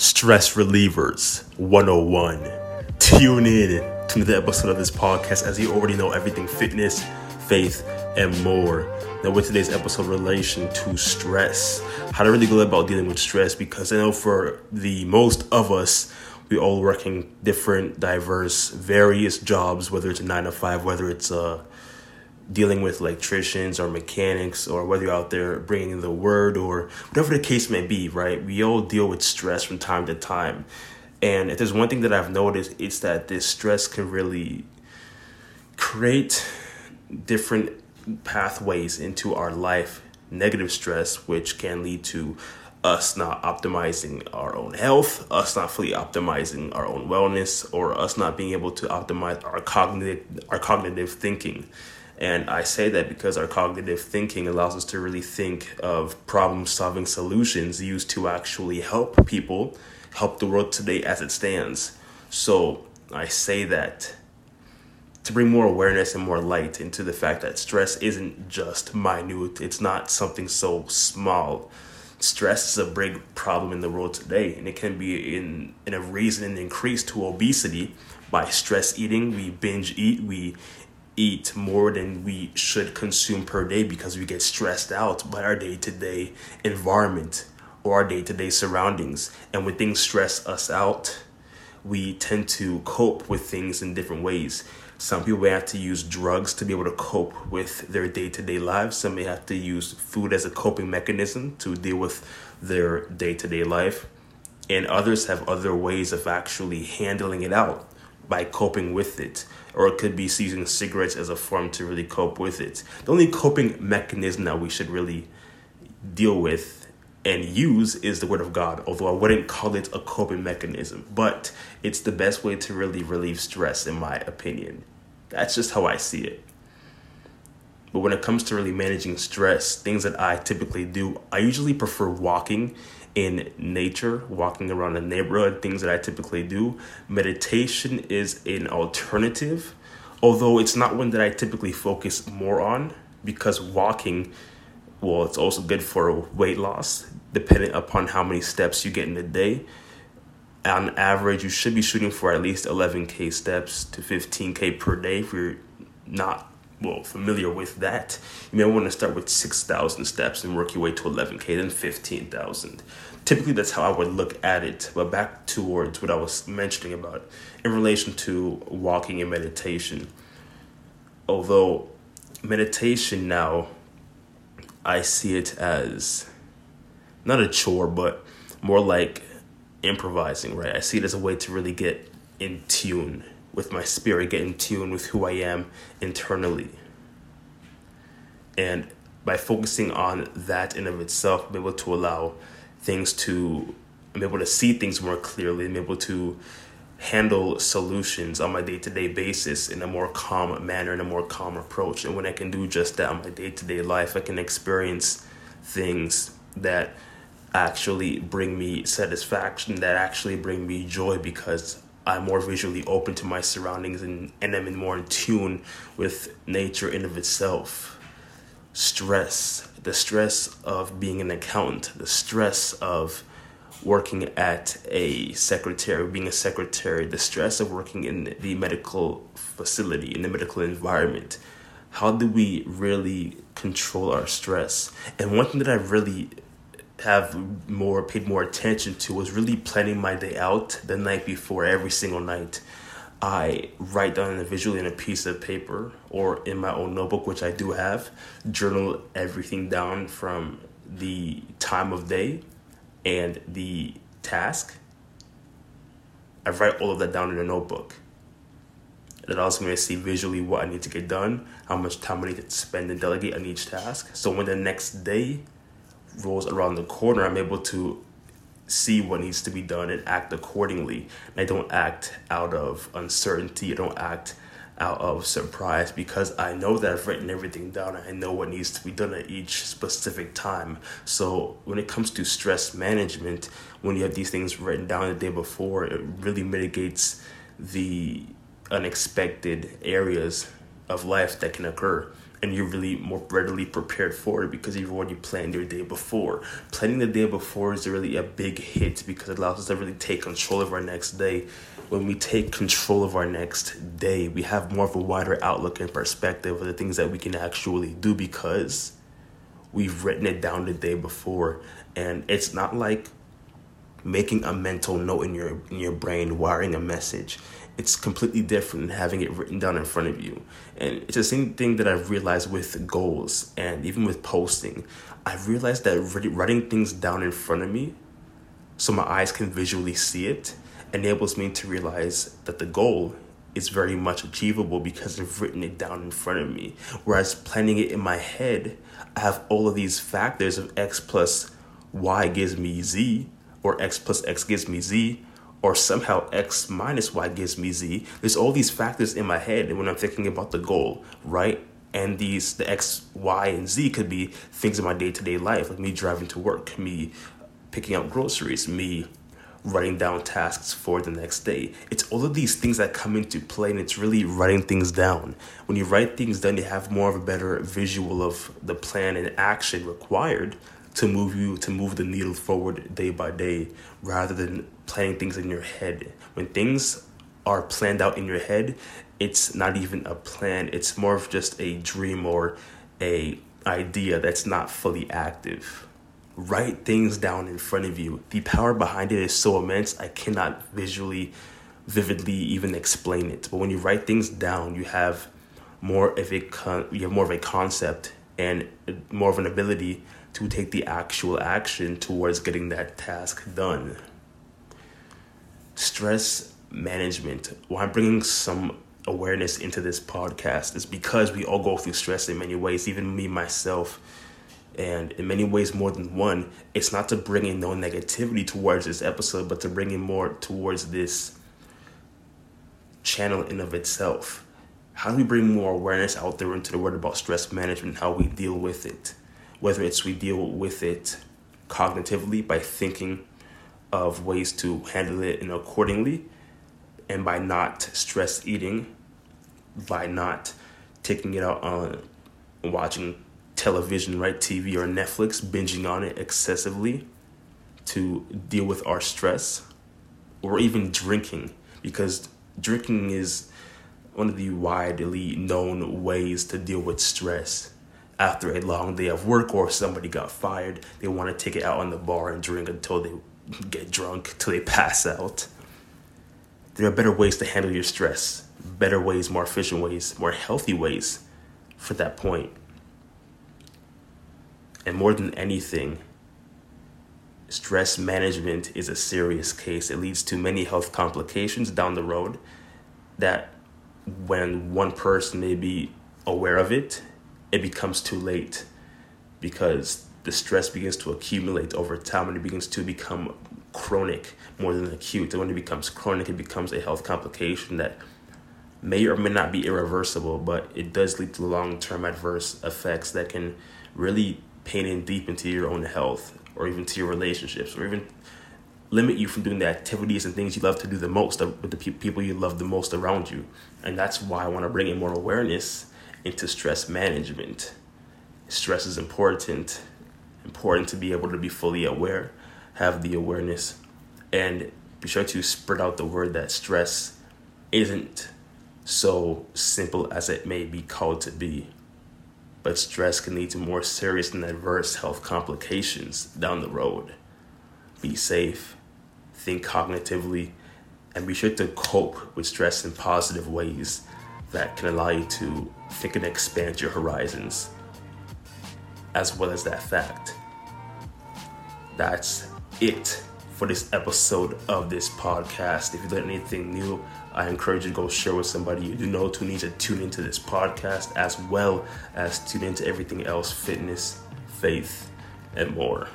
Stress Relievers 101. Tune in to the episode of this podcast as you already know everything fitness, faith, and more. Now, with today's episode, relation to stress, how to really go about dealing with stress because I know for the most of us, we all working different, diverse, various jobs, whether it's a nine to five, whether it's uh, dealing with electricians or mechanics, or whether you're out there bringing the word or whatever the case may be, right? We all deal with stress from time to time. And if there's one thing that I've noticed, it's that this stress can really create different pathways into our life. Negative stress, which can lead to us not optimizing our own health, us not fully optimizing our own wellness, or us not being able to optimize our cognitive our cognitive thinking. And I say that because our cognitive thinking allows us to really think of problem solving solutions used to actually help people, help the world today as it stands. So I say that to bring more awareness and more light into the fact that stress isn't just minute, it's not something so small. Stress is a big problem in the world today, and it can be in, in a reason and increase to obesity by stress eating. We binge eat, we eat more than we should consume per day because we get stressed out by our day to day environment or our day to day surroundings. And when things stress us out, we tend to cope with things in different ways. Some people may have to use drugs to be able to cope with their day to day lives. Some may have to use food as a coping mechanism to deal with their day to day life. And others have other ways of actually handling it out by coping with it. Or it could be using cigarettes as a form to really cope with it. The only coping mechanism that we should really deal with and use is the word of God, although I wouldn't call it a coping mechanism, but it's the best way to really relieve stress, in my opinion. That's just how I see it. But when it comes to really managing stress, things that I typically do, I usually prefer walking in nature, walking around the neighborhood, things that I typically do. Meditation is an alternative, although it's not one that I typically focus more on because walking, well, it's also good for weight loss, depending upon how many steps you get in a day on average, you should be shooting for at least 11k steps to 15k per day. If you're not well familiar with that, you may want to start with 6,000 steps and work your way to 11k, then 15,000. Typically, that's how I would look at it. But back towards what I was mentioning about in relation to walking and meditation. Although meditation now, I see it as not a chore, but more like improvising, right? I see it as a way to really get in tune with my spirit, get in tune with who I am internally. And by focusing on that in of itself, I'm able to allow things to I'm able to see things more clearly. I'm able to handle solutions on my day to day basis in a more calm manner, in a more calm approach. And when I can do just that on my day to day life, I can experience things that actually bring me satisfaction, that actually bring me joy because I'm more visually open to my surroundings and, and I'm more in tune with nature in of itself. Stress, the stress of being an accountant, the stress of working at a secretary, being a secretary, the stress of working in the medical facility, in the medical environment. How do we really control our stress? And one thing that I really have more paid more attention to was really planning my day out the night before every single night. I write down individually in a piece of paper or in my own notebook, which I do have, journal everything down from the time of day and the task. I write all of that down in a notebook. It allows me to see visually what I need to get done, how much time I need to spend and delegate on each task. So when the next day rolls around the corner, I'm able to see what needs to be done and act accordingly. And I don't act out of uncertainty. I don't act out of surprise because I know that I've written everything down. And I know what needs to be done at each specific time. So when it comes to stress management, when you have these things written down the day before, it really mitigates the unexpected areas of life that can occur. And you're really more readily prepared for it because you've already planned your day before. Planning the day before is really a big hit because it allows us to really take control of our next day. When we take control of our next day, we have more of a wider outlook and perspective of the things that we can actually do because we've written it down the day before. And it's not like making a mental note in your in your brain, wiring a message it's completely different than having it written down in front of you. And it's the same thing that I've realized with goals and even with posting. I've realized that writing things down in front of me so my eyes can visually see it enables me to realize that the goal is very much achievable because I've written it down in front of me. Whereas planning it in my head, I have all of these factors of x plus y gives me z, or x plus x gives me z, or somehow x minus y gives me z. There's all these factors in my head when I'm thinking about the goal, right? And these, the x, y, and z could be things in my day to day life, like me driving to work, me picking up groceries, me writing down tasks for the next day. It's all of these things that come into play, and it's really writing things down. When you write things down, you have more of a better visual of the plan and action required to move you to move the needle forward day by day rather than planning things in your head. When things are planned out in your head, it's not even a plan. It's more of just a dream or a idea that's not fully active. Write things down in front of you. The power behind it is so immense, I cannot visually, vividly even explain it. But when you write things down, you have more of a con- you have more of a concept and more of an ability to take the actual action towards getting that task done stress management. Why I'm bringing some awareness into this podcast is because we all go through stress in many ways, even me myself. And in many ways, more than one, it's not to bring in no negativity towards this episode, but to bring in more towards this channel in of itself. How do we bring more awareness out there into the world about stress management, and how we deal with it? Whether it's we deal with it cognitively by thinking of ways to handle it and accordingly and by not stress eating by not taking it out on watching television right tv or netflix binging on it excessively to deal with our stress or even drinking. Because drinking is one of the widely known ways to deal with stress after a long day of work or somebody got fired they want to take it out on the bar and drink until they get drunk till they pass out. There are better ways to handle your stress, better ways, more efficient ways, more healthy ways for that point. And more than anything, stress management is a serious case. It leads to many health complications down the road that when one person may be aware of it, it becomes too late because the stress begins to accumulate over time and it begins to become chronic more than acute. And when it becomes chronic, it becomes a health complication that may or may not be irreversible, but it does lead to long term adverse effects that can really pain in deep into your own health or even to your relationships or even limit you from doing the activities and things you love to do the most with the people you love the most around you. And that's why I want to bring in more awareness into stress management. Stress is important important to be able to be fully aware, have the awareness, and be sure to spread out the word that stress isn't so simple as it may be called to be. But stress can lead to more serious and adverse health complications down the road. Be safe, think cognitively, and be sure to cope with stress in positive ways that can allow you to think and expand your horizons as well as that fact. That's it for this episode of this podcast. If you learned anything new, I encourage you to go share with somebody you know who needs to tune into this podcast as well as tune into everything else fitness, faith, and more.